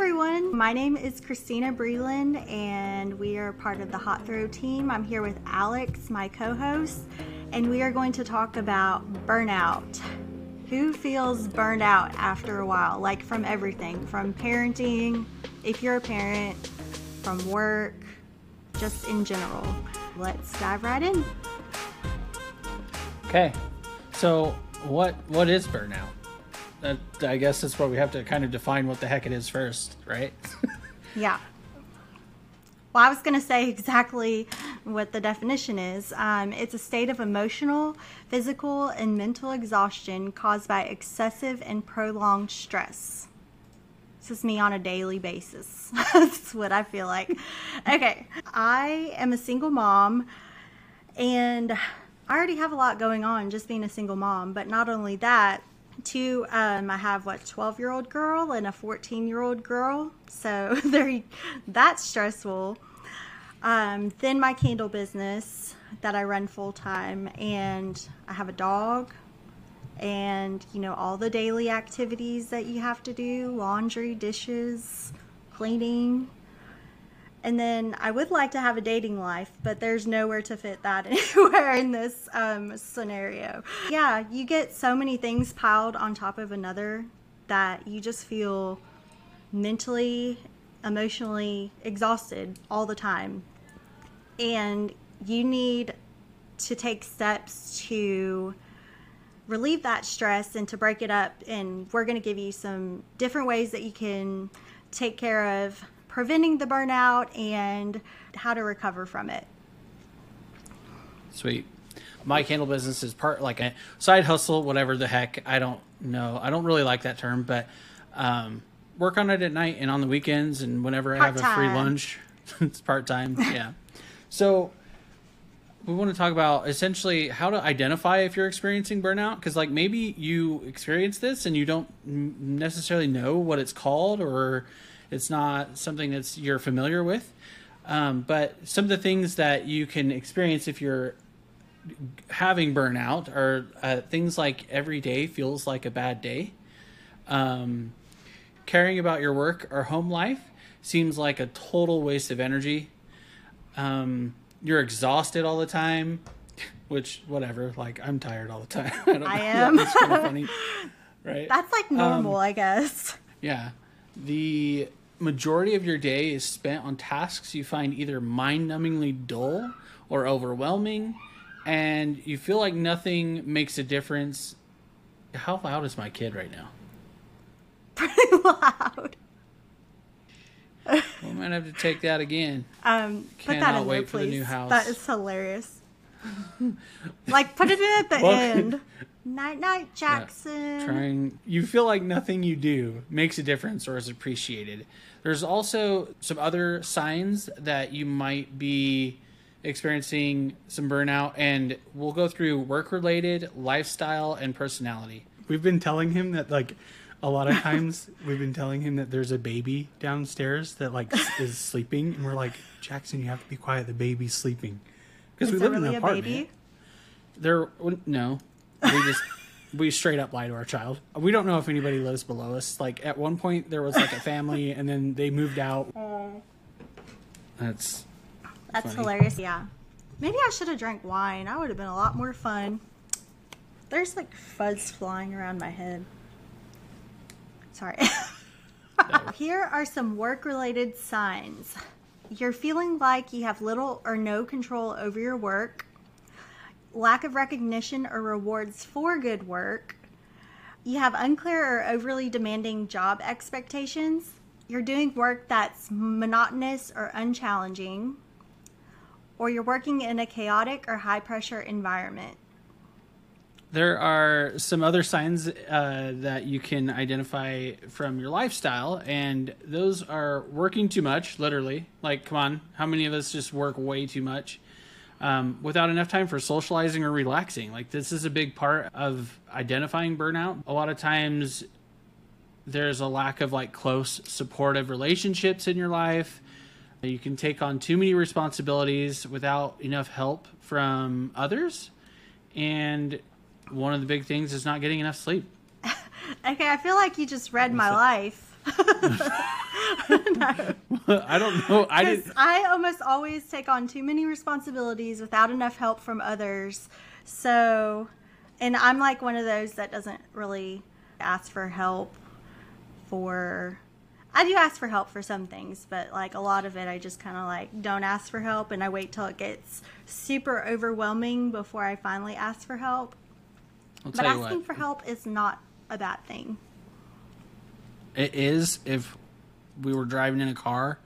everyone. My name is Christina Breland, and we are part of the Hot Throw team. I'm here with Alex, my co host, and we are going to talk about burnout. Who feels burned out after a while? Like from everything, from parenting, if you're a parent, from work, just in general. Let's dive right in. Okay, so what what is burnout? I guess that's where we have to kind of define what the heck it is first, right? yeah. Well, I was going to say exactly what the definition is. Um, it's a state of emotional, physical, and mental exhaustion caused by excessive and prolonged stress. This is me on a daily basis. That's what I feel like. Okay, I am a single mom, and I already have a lot going on just being a single mom. But not only that, two um, i have what 12 year old girl and a 14 year old girl. So they that's stressful. Um, then my candle business that i run full time and i have a dog. And you know all the daily activities that you have to do laundry dishes cleaning and then I would like to have a dating life, but there's nowhere to fit that anywhere in this um, scenario. Yeah, you get so many things piled on top of another that you just feel mentally, emotionally exhausted all the time. And you need to take steps to relieve that stress and to break it up. And we're going to give you some different ways that you can take care of preventing the burnout and how to recover from it. Sweet. My candle business is part like a side hustle, whatever the heck. I don't know. I don't really like that term, but um, work on it at night and on the weekends and whenever I have a free lunch. it's part time. Yeah. So we want to talk about essentially how to identify if you're experiencing burnout because like maybe you experience this and you don't necessarily know what it's called or it's not something that's you're familiar with. Um, but some of the things that you can experience if you're having burnout are uh, things like every day feels like a bad day. Um, caring about your work or home life seems like a total waste of energy. Um, you're exhausted all the time, which whatever. Like I'm tired all the time. I, I am. That's kind of funny, right? That's like normal, um, I guess. Yeah. The majority of your day is spent on tasks you find either mind-numbingly dull or overwhelming and you feel like nothing makes a difference. How loud is my kid right now? Pretty loud. We might have to take that again. Um Cannot put that in wait there, for the new house. That is hilarious. Like put it in at the end. Night night, Jackson. Yeah, trying you feel like nothing you do makes a difference or is appreciated. There's also some other signs that you might be experiencing some burnout and we'll go through work related, lifestyle and personality. We've been telling him that like a lot of times we've been telling him that there's a baby downstairs that like is sleeping and we're like, "Jackson, you have to be quiet. The baby's sleeping." Because we live really in an apartment. Baby? There no, we just we straight up lie to our child. We don't know if anybody lives below us. Like at one point there was like a family and then they moved out. Mm. That's That's funny. hilarious. Yeah. Maybe I should have drank wine. I would have been a lot more fun. There's like fuzz flying around my head. Sorry. Here are some work related signs. You're feeling like you have little or no control over your work lack of recognition or rewards for good work. You have unclear or overly demanding job expectations. You're doing work that's monotonous or unchallenging. Or you're working in a chaotic or high pressure environment. There are some other signs uh, that you can identify from your lifestyle, and those are working too much, literally. Like, come on, how many of us just work way too much? Um, without enough time for socializing or relaxing. Like this is a big part of identifying burnout. A lot of times there's a lack of like close supportive relationships in your life. You can take on too many responsibilities without enough help from others. And one of the big things is not getting enough sleep. okay, I feel like you just read my life. I don't know. I did. I almost always take on too many responsibilities without enough help from others. So, and I'm like one of those that doesn't really ask for help for I do ask for help for some things, but like a lot of it, I just kind of like don't ask for help and I wait till it gets super overwhelming before I finally ask for help. I'll But asking what. for help is not a bad thing. It is if we were driving in a car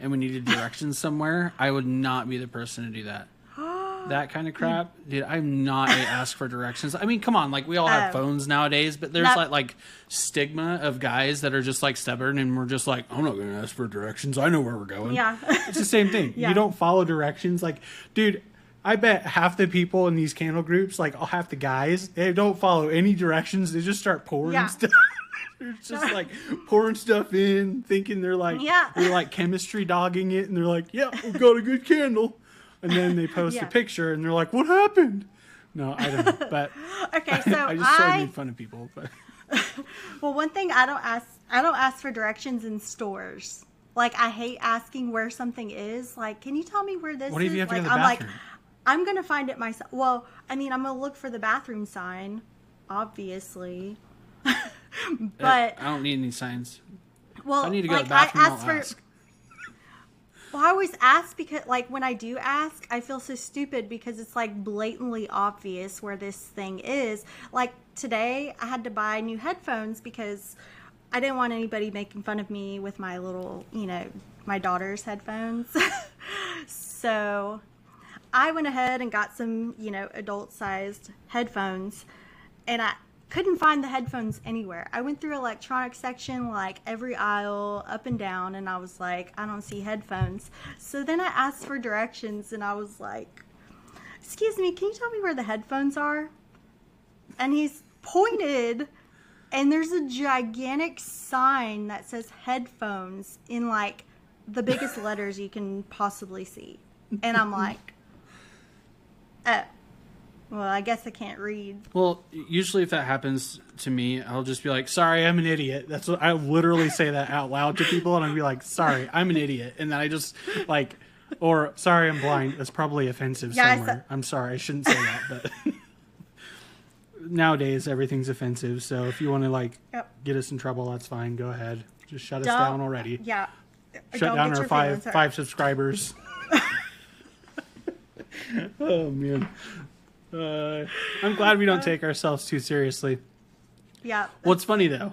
and we needed directions somewhere, I would not be the person to do that. That kind of crap, dude. I'm not a ask for directions. I mean, come on, like we all have Oh. phones nowadays, but there's That- like like stigma of guys that are just like stubborn and we're just like, I'm not gonna ask for directions. I know where we're going. Yeah. it's the same thing. Yeah. You don't follow directions, like, dude. I bet half the people in these candle groups, like all half the guys, they don't follow any directions. They just start pouring Yeah. stuff. They're just like pouring stuff in, thinking they're like Yeah. they're like chemistry dogging it, and they're like, "Yeah, we've got a good candle," and then they post Yeah. a picture, and they're like, "What happened?" No, I don't. know. But Okay, so I just try to I make fun of people. But well, one thing I don't ask I don't ask for directions in stores. Like I hate asking where something is. Like, can you tell me where this What is? you have to go like I'm like? I'm gonna find it myself. Well, I mean, I'm gonna look for the bathroom sign, obviously. But I don't need any signs. well, I need to go like to the bathroom. I ask for. ask. Well, I always ask because, like, when I do ask, I feel so stupid because it's like blatantly obvious where this thing is. Like today, I had to buy new headphones because I didn't want anybody making fun of me with my little, you know, my daughter's headphones. so I went ahead and got some, you know, adult sized headphones and I couldn't find the headphones anywhere. I went through electronic section like every aisle up and down and I was like, I don't see headphones. So then I asked for directions and I was like, "Excuse me, can you tell me where the headphones are?" And he's pointed and there's a gigantic sign that says headphones in like the biggest letters you can possibly see. And I'm like, "Oh. Well, I guess I can't read." Well, usually if that happens to me, I'll just be like, "Sorry, I'm an idiot." That's what I literally say that out loud to people, and I'll be like, "Sorry, I'm an idiot," and then I just like, or "Sorry, I'm blind." That's probably offensive Yeah, somewhere. said- I'm sorry, I shouldn't say that, but nowadays everything's offensive. So if you want to like Yep. get us in trouble, that's fine. Go ahead, just shut us Don't- down already. Yeah. Shut Don't down our five five subscribers. oh man. Uh, I'm glad we don't take ourselves too seriously. Yeah. What's funny though?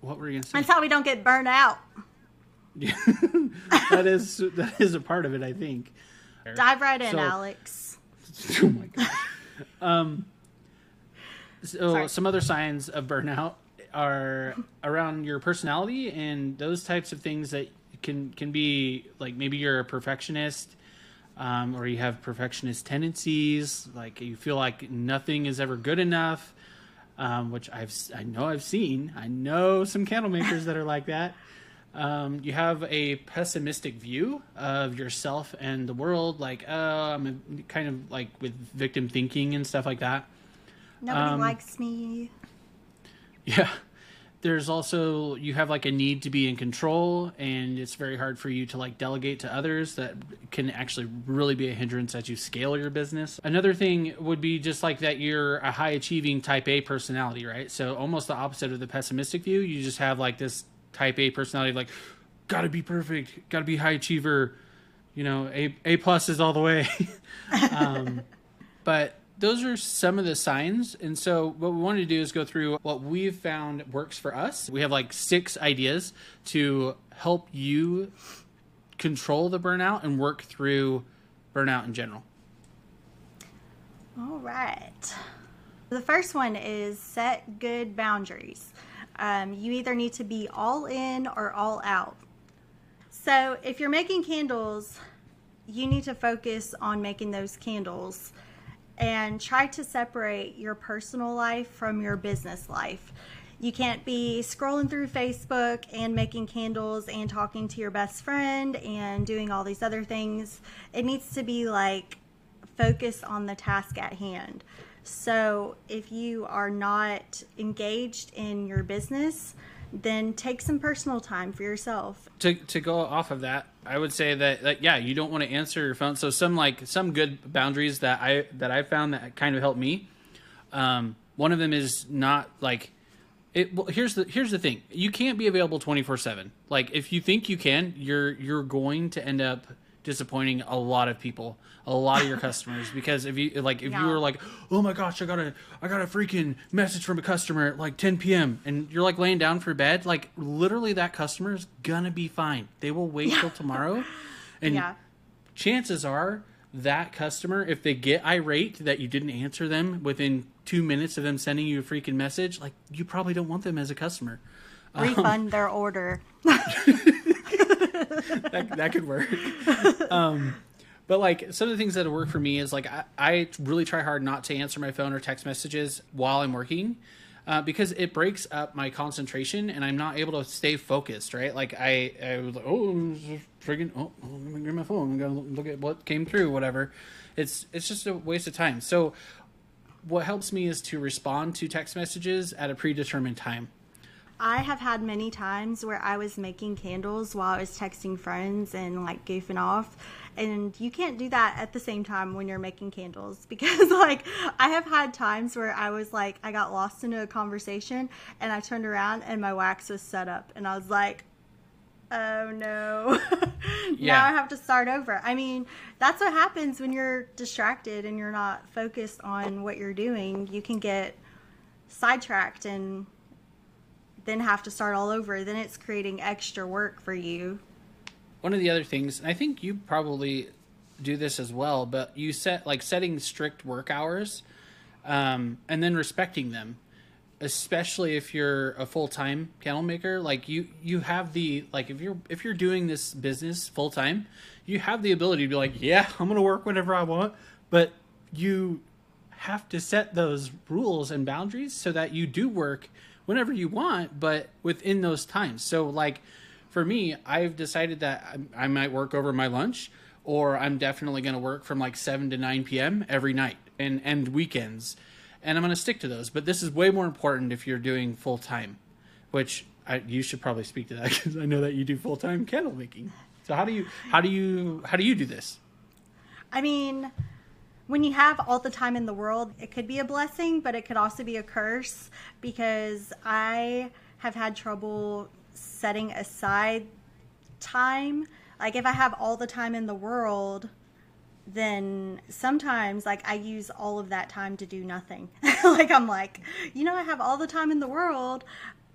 What were you gonna say? That's how we don't get burned out. that is that is a part of it, I think. Dive right in, So- Alex. Oh my gosh. Um. So Sorry. some other signs of burnout are around your personality and those types of things that can can be like maybe you're a perfectionist. Um, or you have perfectionist tendencies, like you feel like nothing is ever good enough, um, which I've I know I've seen. I know some candle makers that are like that. Um, you have a pessimistic view of yourself and the world, like oh, I'm a, kind of like with victim thinking and stuff like that. Nobody Um, likes me. Yeah. There's also you have like a need to be in control and it's very hard for you to like delegate to others that can actually really be a hindrance as you scale your business. Another thing would be just like that you're a high achieving type A personality, right? So almost the opposite of the pessimistic view, you just have like this type A personality like got to be perfect, got to be high achiever, you know, A A plus is all the way. um, but those are some of the signs. And so, what we wanted to do is go through what we've found works for us. We have like six ideas to help you control the burnout and work through burnout in general. All right. The first one is set good boundaries. Um, you either need to be all in or all out. So, if you're making candles, you need to focus on making those candles and try to separate your personal life from your business life. You can't be scrolling through Facebook and making candles and talking to your best friend and doing all these other things. It needs to be like focus on the task at hand. So if you are not engaged in your business, then take some personal time for yourself. To to go off of that, I would say that, that yeah, you don't want to answer your phone. So some like some good boundaries that I that I found that kind of helped me. Um, one of them is not like it. Well, here's the here's the thing: you can't be available twenty four seven. Like if you think you can, you're you're going to end up disappointing a lot of people, a lot of your customers. Because if you like, if yeah. you were like, oh my gosh, I got a, I got a freaking message from a customer at like 10 p.m. and you're like laying down for bed, like literally that customer is gonna be fine. They will wait yeah. till tomorrow, and yeah. chances are that customer, if they get irate that you didn't answer them within two minutes of them sending you a freaking message, like you probably don't want them as a customer. Refund um, their order. that, that could work. Um, but like some of the things that work for me is like I, I, really try hard not to answer my phone or text messages while I'm working. Uh, because it breaks up my concentration and I'm not able to stay focused, right? Like I, I was like, oh, freaking, oh, I'm gonna get my phone. I'm gonna look at what came through, whatever. It's it's just a waste of time. So, what helps me is to respond to text messages at a predetermined time. I have had many times where I was making candles while I was texting friends and like goofing off. And you can't do that at the same time when you're making candles because, like, I have had times where I was like, I got lost into a conversation and I turned around and my wax was set up. And I was like, oh no. yeah. now I have to start over. I mean, that's what happens when you're distracted and you're not focused on what you're doing. You can get sidetracked and then have to start all over, then it's creating extra work for you. One of the other things, and I think you probably do this as well, but you set like setting strict work hours um, and then respecting them especially if you're a full-time candle maker like you you have the like if you're if you're doing this business full time you have the ability to be like yeah i'm gonna work whenever i want but you have to set those rules and boundaries so that you do work whenever you want, but within those times. So, like for me, I've decided that I, might work over my lunch, or I'm definitely going to work from like 7 to 9 p.m. every night and, and weekends. And I'm going to stick to those. But this is way more important if you're doing full time, which I, you should probably speak to that because I know that you do full time candle making. So how do you how do you how do you do this? I mean, when you have all the time in the world, it could be a blessing, but it could also be a curse because I have had trouble setting aside time. Like if I have all the time in the world, then sometimes like I use all of that time to do nothing. like I'm like, you know, I have all the time in the world.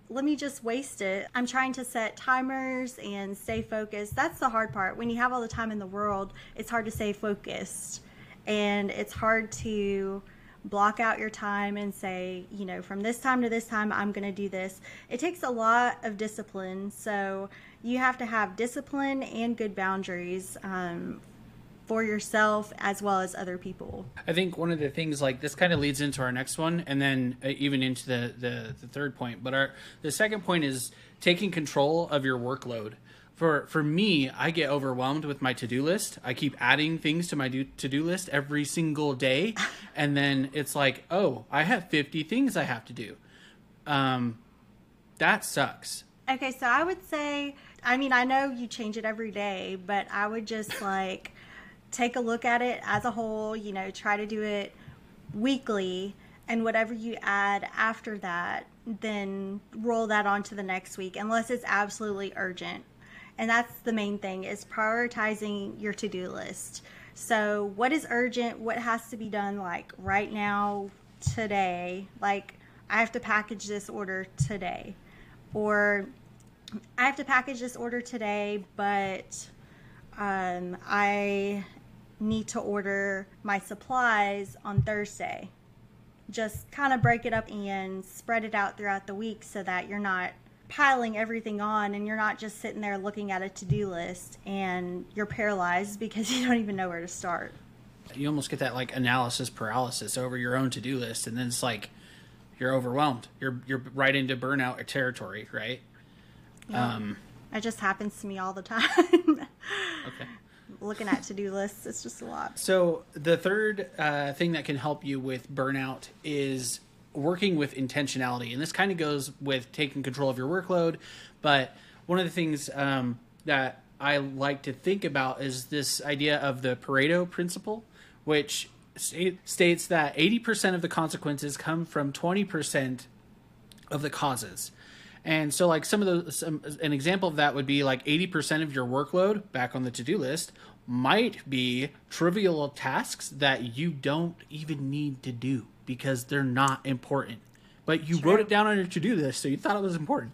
Let me just waste it. I'm trying to set timers and stay focused. That's the hard part. When you have all the time in the world, it's hard to stay focused and it's hard to block out your time and say, you know, from this time to this time, I'm going to do this. It takes a lot of discipline. So you have to have discipline and good boundaries um, for yourself as well as other people. I think one of the things like this kind of leads into our next one and then uh, even into the, the, the third point. But our the second point is taking control of your workload for for me, I get overwhelmed with my to do list. I keep adding things to my to do list every single day, and then it's like, oh, I have fifty things I have to do. Um, that sucks. Okay, so I would say, I mean, I know you change it every day, but I would just like take a look at it as a whole. You know, try to do it weekly, and whatever you add after that, then roll that on to the next week, unless it's absolutely urgent and that's the main thing is prioritizing your to-do list. So what is urgent? What has to be done like right now, today? Like I have to package this order today. Or I have to package this order today, but um, I need to order my supplies on Thursday. Just kind of break it up and spread it out throughout the week so that you're not piling everything on and you're not just sitting there looking at a to-do list and you're paralyzed because you don't even know where to start. You almost get that like analysis paralysis over your own to-do list and then it's like you're overwhelmed. You're you're right into burnout territory right? Yeah. um it just happens to me all the time. Okay. Looking at to-do lists it's just a lot. So the third uh, thing that can help you with burnout is working with intentionality. And this kind of goes with taking control of your workload. But one of the things um, that I like to think about is this idea of the Pareto principle, which states that 80% of the consequences come from 20% of the causes. And so, like some of those, an example of that would be like 80% of your workload back on the to do list might be trivial tasks that you don't even need to do because they're not important. But you True. wrote it down on your to do list, so you thought it was important.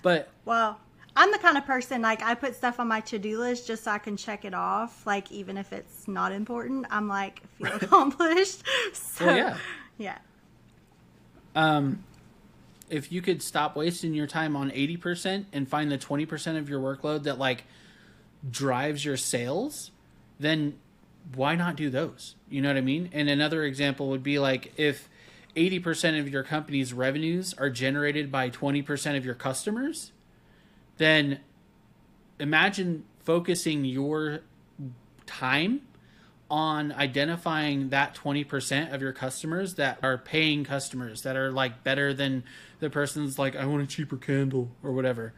But well, I'm the kind of person like I put stuff on my to do list just so I can check it off. Like even if it's not important, I'm like feel accomplished. so well, yeah, yeah. Um, if you could stop wasting your time on 80% and find the 20% of your workload that like drives your sales, then why not do those? You know what I mean? And another example would be like if 80% of your company's revenues are generated by 20% of your customers, then imagine focusing your time on identifying that 20% of your customers that are paying customers that are like better than the person's like i want a cheaper candle or whatever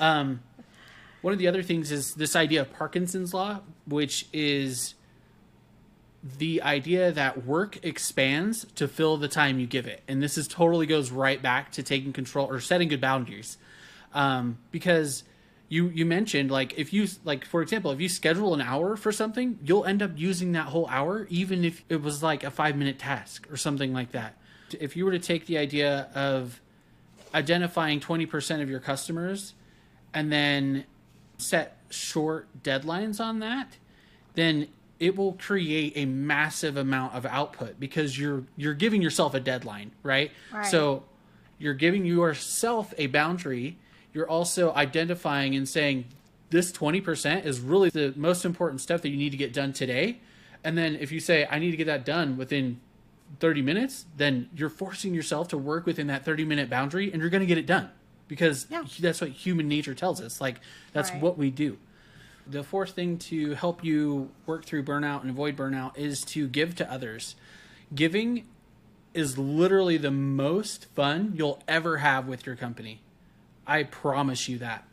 um, one of the other things is this idea of parkinson's law which is the idea that work expands to fill the time you give it. And this is totally goes right back to taking control or setting good boundaries. Um, because you you mentioned like if you like for example if you schedule an hour for something you'll end up using that whole hour even if it was like a five minute task or something like that. If you were to take the idea of identifying 20% of your customers and then set short deadlines on that then it will create a massive amount of output because you're you're giving yourself a deadline right, right. so you're giving yourself a boundary you're also identifying and saying this 20% is really the most important stuff that you need to get done today. And then if you say, I need to get that done within 30 minutes, then you're forcing yourself to work within that 30 minute boundary and you're going to get it done because yeah. that's what human nature tells us. Like, that's right. what we do. The fourth thing to help you work through burnout and avoid burnout is to give to others. Giving is literally the most fun you'll ever have with your company. I promise you that.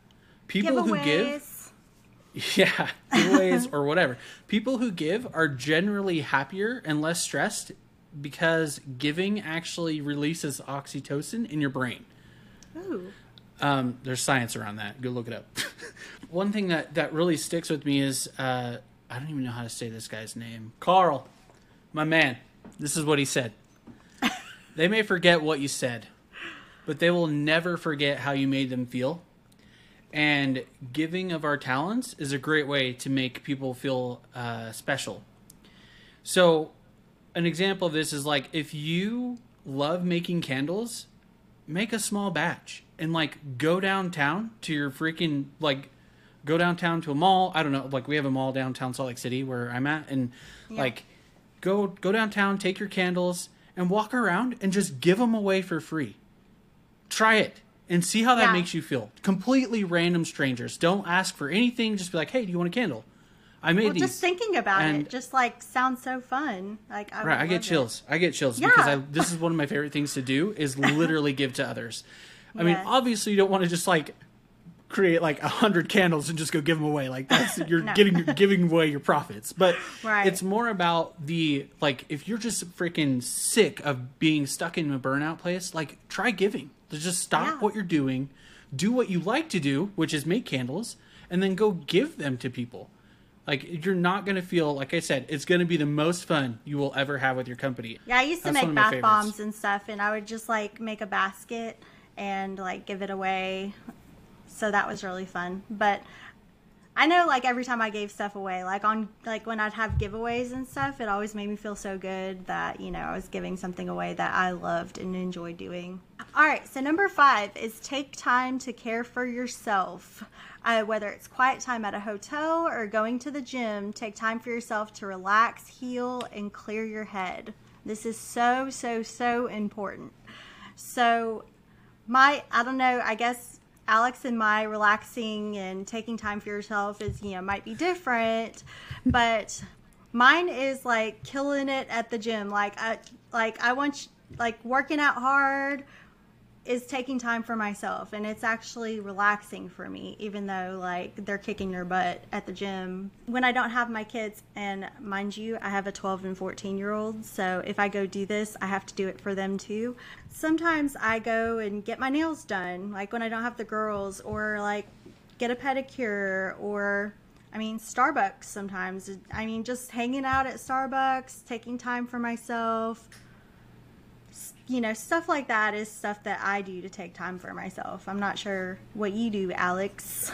People Giveaways. who give yeah, giveaways or whatever. People who give are generally happier and less stressed because giving actually releases oxytocin in your brain. Ooh. Um, there's science around that. Go look it up. One thing that, that really sticks with me is uh, I don't even know how to say this guy's name. Carl, my man. This is what he said. they may forget what you said, but they will never forget how you made them feel. And giving of our talents is a great way to make people feel uh, special. So, an example of this is like if you love making candles, make a small batch and like go downtown to your freaking like go downtown to a mall. I don't know, like we have a mall downtown Salt Lake City where I'm at, and yeah. like go go downtown, take your candles, and walk around and just give them away for free. Try it and see how that yeah. makes you feel. Completely random strangers. Don't ask for anything. Just be like, "Hey, do you want a candle?" I made well, these. Just thinking about it, just like sounds so fun. Like I right, I get chills. It. I get chills yeah. because I, this is one of my favorite things to do is literally give to others. I yes. mean, obviously, you don't want to just like create like a hundred candles and just go give them away. Like that's you're no. getting you're giving away your profits. But right. it's more about the like if you're just freaking sick of being stuck in a burnout place, like try giving. Just stop yeah. what you're doing, do what you like to do, which is make candles, and then go give them to people. Like you're not gonna feel like I said, it's gonna be the most fun you will ever have with your company. Yeah, I used to That's make bath bombs and stuff, and I would just like make a basket and like give it away. So that was really fun. But I know like every time I gave stuff away, like on like when I'd have giveaways and stuff, it always made me feel so good that, you know, I was giving something away that I loved and enjoyed doing. All right, so number 5 is take time to care for yourself. Uh, whether it's quiet time at a hotel or going to the gym, take time for yourself to relax, heal, and clear your head. This is so, so, so important. So, my, I don't know, I guess Alex and my relaxing and taking time for yourself is, you know, might be different, but mine is like killing it at the gym. Like I like I want like working out hard is taking time for myself and it's actually relaxing for me even though like they're kicking their butt at the gym. When i don't have my kids and mind you i have a 12 and 14 year old so if i go do this i have to do it for them too. Sometimes i go and get my nails done like when i don't have the girls or like get a pedicure or I mean, Starbucks sometimes. I mean, just hanging out at Starbucks, taking time for myself, you know, stuff like that is stuff that I do to take time for myself. I'm not sure what you do, Alex.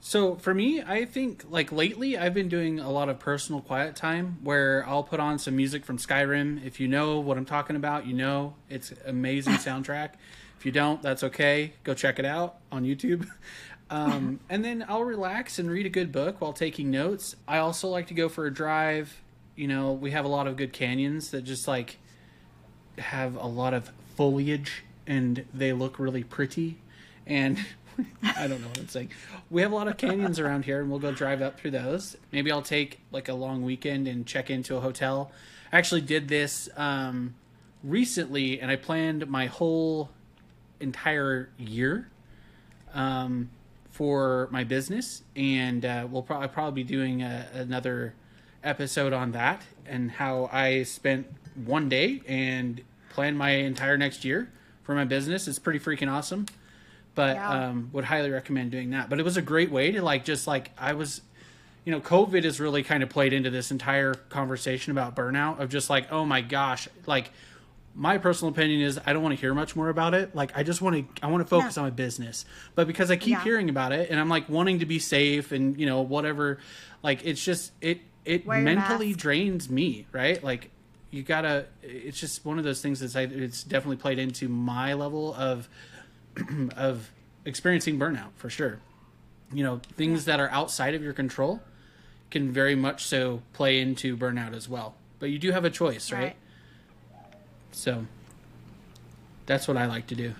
So for me, I think like lately I've been doing a lot of personal quiet time where I'll put on some music from Skyrim. If you know what I'm talking about, you know it's amazing soundtrack. If you don't, that's okay. Go check it out on YouTube. Um, and then I'll relax and read a good book while taking notes. I also like to go for a drive. You know, we have a lot of good canyons that just like have a lot of foliage and they look really pretty. And I don't know what I'm saying. We have a lot of canyons around here, and we'll go drive up through those. Maybe I'll take like a long weekend and check into a hotel. I actually did this um, recently, and I planned my whole entire year. Um, for my business, and uh, we'll pro- probably be doing a, another episode on that and how I spent one day and planned my entire next year for my business. It's pretty freaking awesome. But yeah. um, would highly recommend doing that. But it was a great way to like just like I was you know, COVID has really kind of played into this entire conversation about burnout of just like, oh my gosh, like my personal opinion is I don't want to hear much more about it. Like I just want to I want to focus yeah. on my business. But because I keep yeah. hearing about it and I'm like wanting to be safe and you know whatever like it's just it it Wear mentally drains me, right? Like you got to it's just one of those things that's it's definitely played into my level of of experiencing burnout for sure. You know, things that are outside of your control can very much so play into burnout as well. But you do have a choice, right? right? So that's what I like to do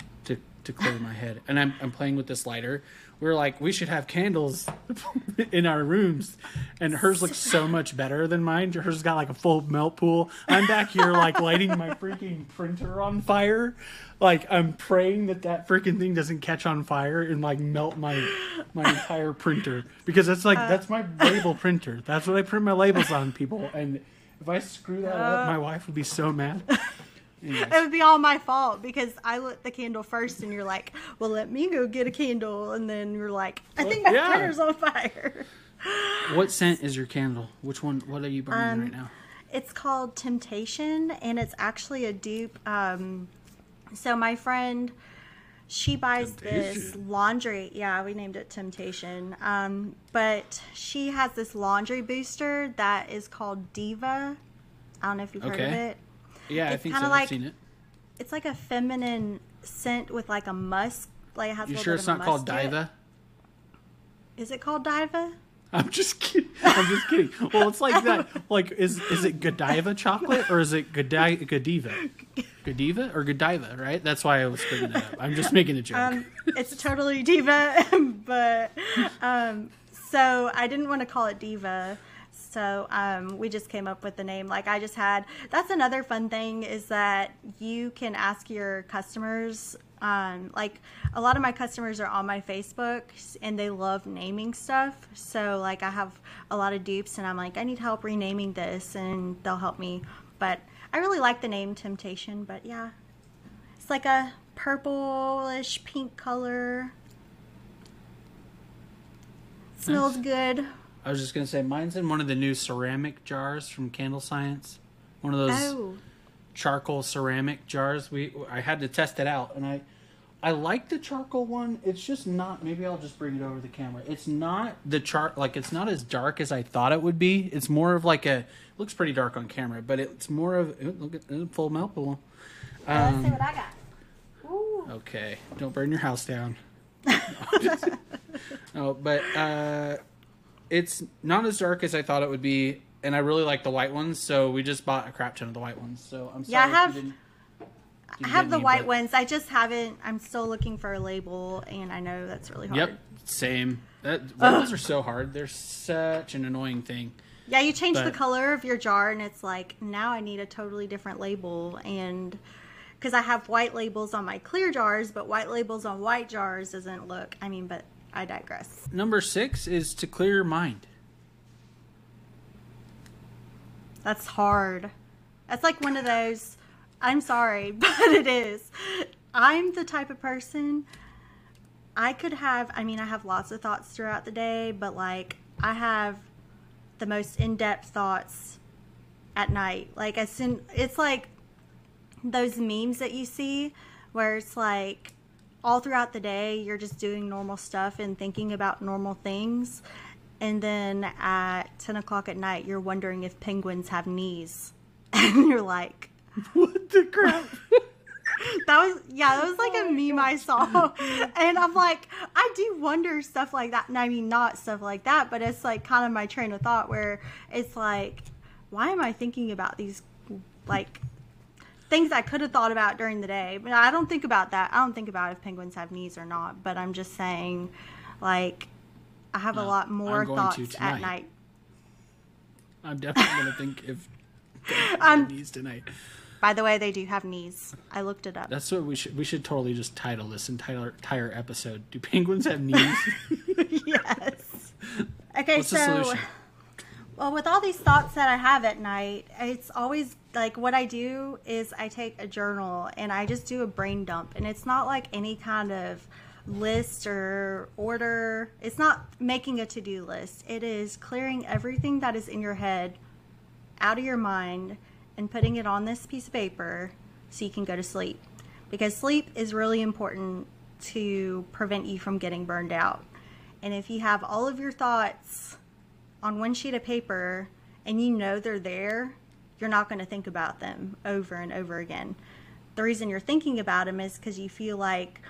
to clear my head. And I'm I'm playing with this lighter. We are like, we should have candles in our rooms, and hers looks so much better than mine. Hers got like a full melt pool. I'm back here like lighting my freaking printer on fire. Like I'm praying that that freaking thing doesn't catch on fire and like melt my my entire printer because that's like uh, that's my label printer. That's what I print my labels on, people. And if I screw that uh, up, my wife would be so mad. It would be all my fault because I lit the candle first, and you're like, "Well, let me go get a candle," and then you're like, "I think my yeah. printer's on fire." what scent is your candle? Which one? What are you burning um, right now? It's called Temptation, and it's actually a dupe. Um, so my friend, she buys Temptation. this laundry. Yeah, we named it Temptation. Um, but she has this laundry booster that is called Diva. I don't know if you've okay. heard of it. Yeah, it's I think so. Like, I've seen it. It's like a feminine scent with like a musk. Like it has. You sure it's not called Diva? Is it called Diva? I'm just kidding. I'm just kidding. Well, it's like that. Like, is is it Godiva chocolate or is it Godiva? Godiva, Godiva or Godiva? Right. That's why I was bringing that up. I'm just making a joke. Um, it's totally Diva, but um, so I didn't want to call it Diva so um, we just came up with the name. Like I just had. That's another fun thing is that you can ask your customers. Um, like a lot of my customers are on my Facebook and they love naming stuff. So like I have a lot of dupes and I'm like I need help renaming this and they'll help me. But I really like the name Temptation. But yeah, it's like a purplish pink color. Smells nice. good. I was just gonna say mine's in one of the new ceramic jars from Candle Science. One of those oh. charcoal ceramic jars. We I had to test it out, and I I like the charcoal one. It's just not. Maybe I'll just bring it over the camera. It's not the chart like it's not as dark as I thought it would be. It's more of like a looks pretty dark on camera, but it's more of look at full melt pool. Um, let's see what I got. Ooh. Okay, don't burn your house down. no, but uh, it's not as dark as I thought it would be, and I really like the white ones. So we just bought a crap ton of the white ones. So I'm sorry. Yeah, I have. Didn't, didn't I have the me, white but... ones. I just haven't. I'm still looking for a label, and I know that's really hard. Yep, same. That labels are so hard. They're such an annoying thing. Yeah, you change the color of your jar, and it's like now I need a totally different label, and because I have white labels on my clear jars, but white labels on white jars doesn't look. I mean, but I digress. Number six is to clear your mind. That's hard. That's like one of those. I'm sorry, but it is. I'm the type of person. I could have. I mean, I have lots of thoughts throughout the day, but like I have the most in-depth thoughts at night. Like as soon, it's like those memes that you see where it's like all throughout the day you're just doing normal stuff and thinking about normal things. And then at 10 o'clock at night you're wondering if penguins have knees. And you're like What the crap? that was yeah that was like a oh meme i saw. And i'm like i do wonder stuff like that. And i mean not stuff like that but it's like kind of my train of thought where it's like why am i thinking about these like things i could have thought about during the day but i don't think about that i don't think about if penguins have knees or not but i'm just saying like i have a lot more going to thoughts at night I'm definitely gonna think if Um, knees tonight. by the way they do have knees i looked it up That's what we should we should totally just title this entire entire episode. Do penguins have knees? yes. Okay, What's so? Well, with all these thoughts that I have at night, it's always like what I do is I take a journal and I just do a brain dump, and it's not like any kind of list or order. It's not making a to do list. It is clearing everything that is in your head out of your mind and putting it on this piece of paper so you can go to sleep. Because sleep is really important to prevent you from getting burned out. And if you have all of your thoughts on one sheet of paper and you know they're there, you're not going to think about them over and over again. The reason you're thinking about them is because you feel like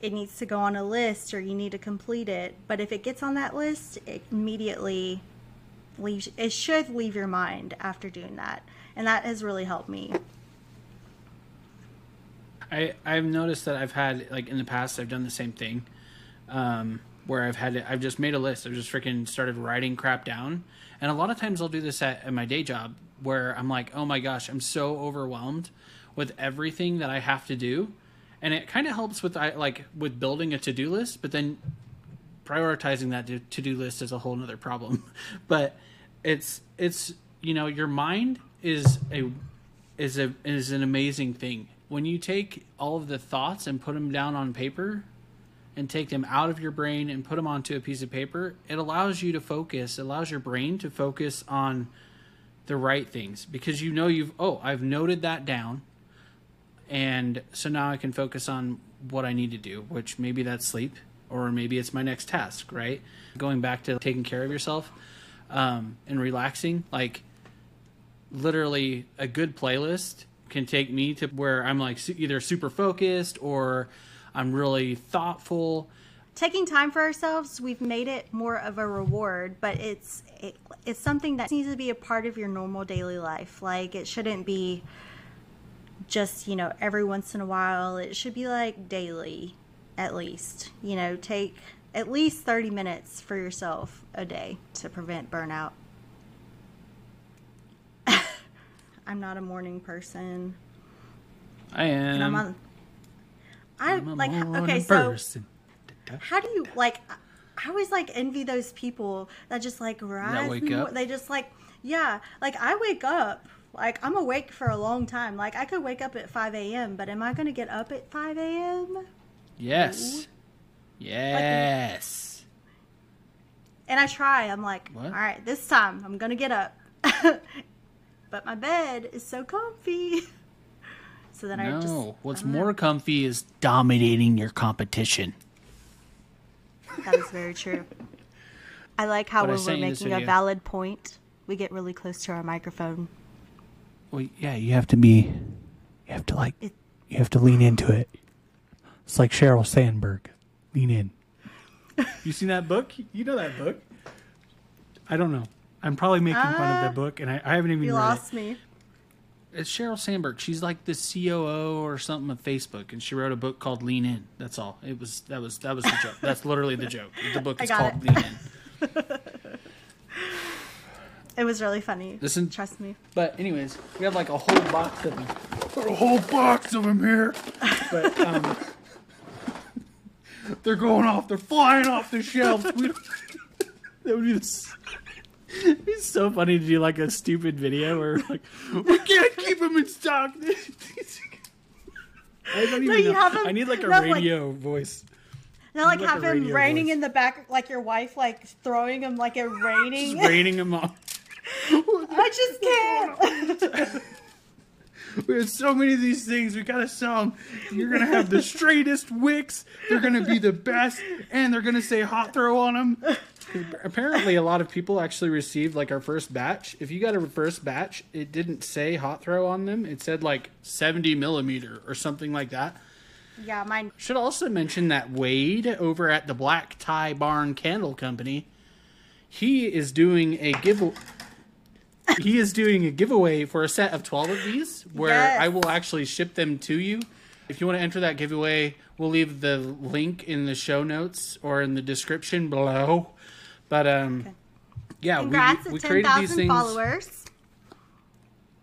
it needs to go on a list or you need to complete it. But if it gets on that list, it immediately leaves, it should leave your mind after doing that. And that has really helped me. I I've noticed that I've had like in the past I've done the same thing, um, where I've had it, I've just made a list. I've just freaking started writing crap down, and a lot of times I'll do this at, at my day job where I'm like, oh my gosh, I'm so overwhelmed with everything that I have to do, and it kind of helps with I like with building a to do list, but then prioritizing that to do list is a whole nother problem. but it's it's you know your mind is a is a is an amazing thing. When you take all of the thoughts and put them down on paper and take them out of your brain and put them onto a piece of paper, it allows you to focus, it allows your brain to focus on the right things because you know you've oh, I've noted that down. And so now I can focus on what I need to do, which maybe that's sleep or maybe it's my next task, right? Going back to taking care of yourself um, and relaxing, like literally a good playlist can take me to where I'm like either super focused or I'm really thoughtful. taking time for ourselves we've made it more of a reward but it's it, it's something that needs to be a part of your normal daily life. Like it shouldn't be just you know every once in a while. It should be like daily at least. You know take at least 30 minutes for yourself a day to prevent burnout. I'm not a morning person. I am. I I'm like okay so person. how do you like i always like envy those people that just like rise wake the mo- up? they just like yeah like i wake up like i'm awake for a long time like i could wake up at 5 a.m but am i gonna get up at 5 a.m Yes. Yes. and i try i'm like What? all right this time i'm gonna get up but my bed is so comfy so then i just No, what's I don't know. more comfy is dominating your competition. that is very true i like how What when we're sent you this making a valid point we get really close to our microphone Well, yeah, you have to be, you have to like, It- you have to lean into it. It's like Sheryl Sandberg, lean in. You seen that book? You know that book? I don't know. I'm probably making fun of the uh, book, and I, I haven't even read it. you read lost it. me It's Sheryl Sandberg. She's like the COO or something of Facebook, and she wrote a book called Lean In. That's all. It was that was that was the joke. That's literally the joke. The book is called it. Lean In. It was really funny. Listen- trust me. But anyways, we have like a whole box of them. A whole box of them here. But um, they're going off. They're flying off the shelves. We don't- that would be the. S- It's so funny to do like a stupid video where like we can't keep them in stock. I don't even you know. have 'em- I need like a no, like- radio voice. Now, like, Like have him raining voice. in the back, like your wife, like throwing him like it raining. Just raining them off. I just can't. We have so many of these things. We gotta sell them. You're gonna have the straightest wicks. They're gonna be the best, and they're gonna say hot throw on them. Apparently, a lot of people actually received like our first batch. If you got a first batch, it didn't say hot throw on them. It said like 70 millimeter or something like that. yeah, mine. Should also mention that Wade over at the Black Tie Barn Candle Company, he is doing a give. he is doing a giveaway for a set of 12 of these where Yes. I will actually ship them to you. If you want to enter that giveaway, we'll leave the link in the show notes or in the description below. But um yeah, Congrats we, we at ten created these thousand things. followers.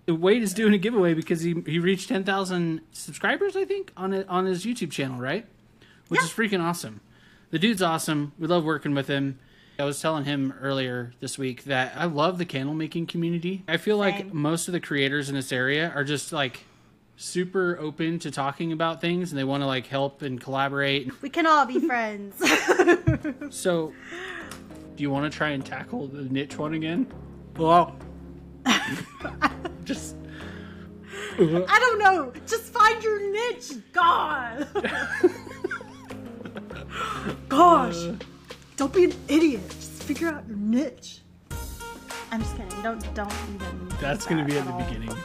Wade is doing a giveaway because he he reached 10,000 subscribers, I think, on it, on his YouTube channel, right? Which Yeah. is freaking awesome. The dude's awesome. We love working with him. I was telling him earlier this week that I love the candle making community. I feel like most of the creators in this area are just like super open to talking about things and they want to like help and collaborate. We can all be friends. So, do you want to try and tackle the niche one again? Well, just I don't know. Just find your niche. God. Gosh. Don't be an idiot. Just figure out your niche. I'm just kidding. Don't don't even. that's going to that be at at the all. beginning.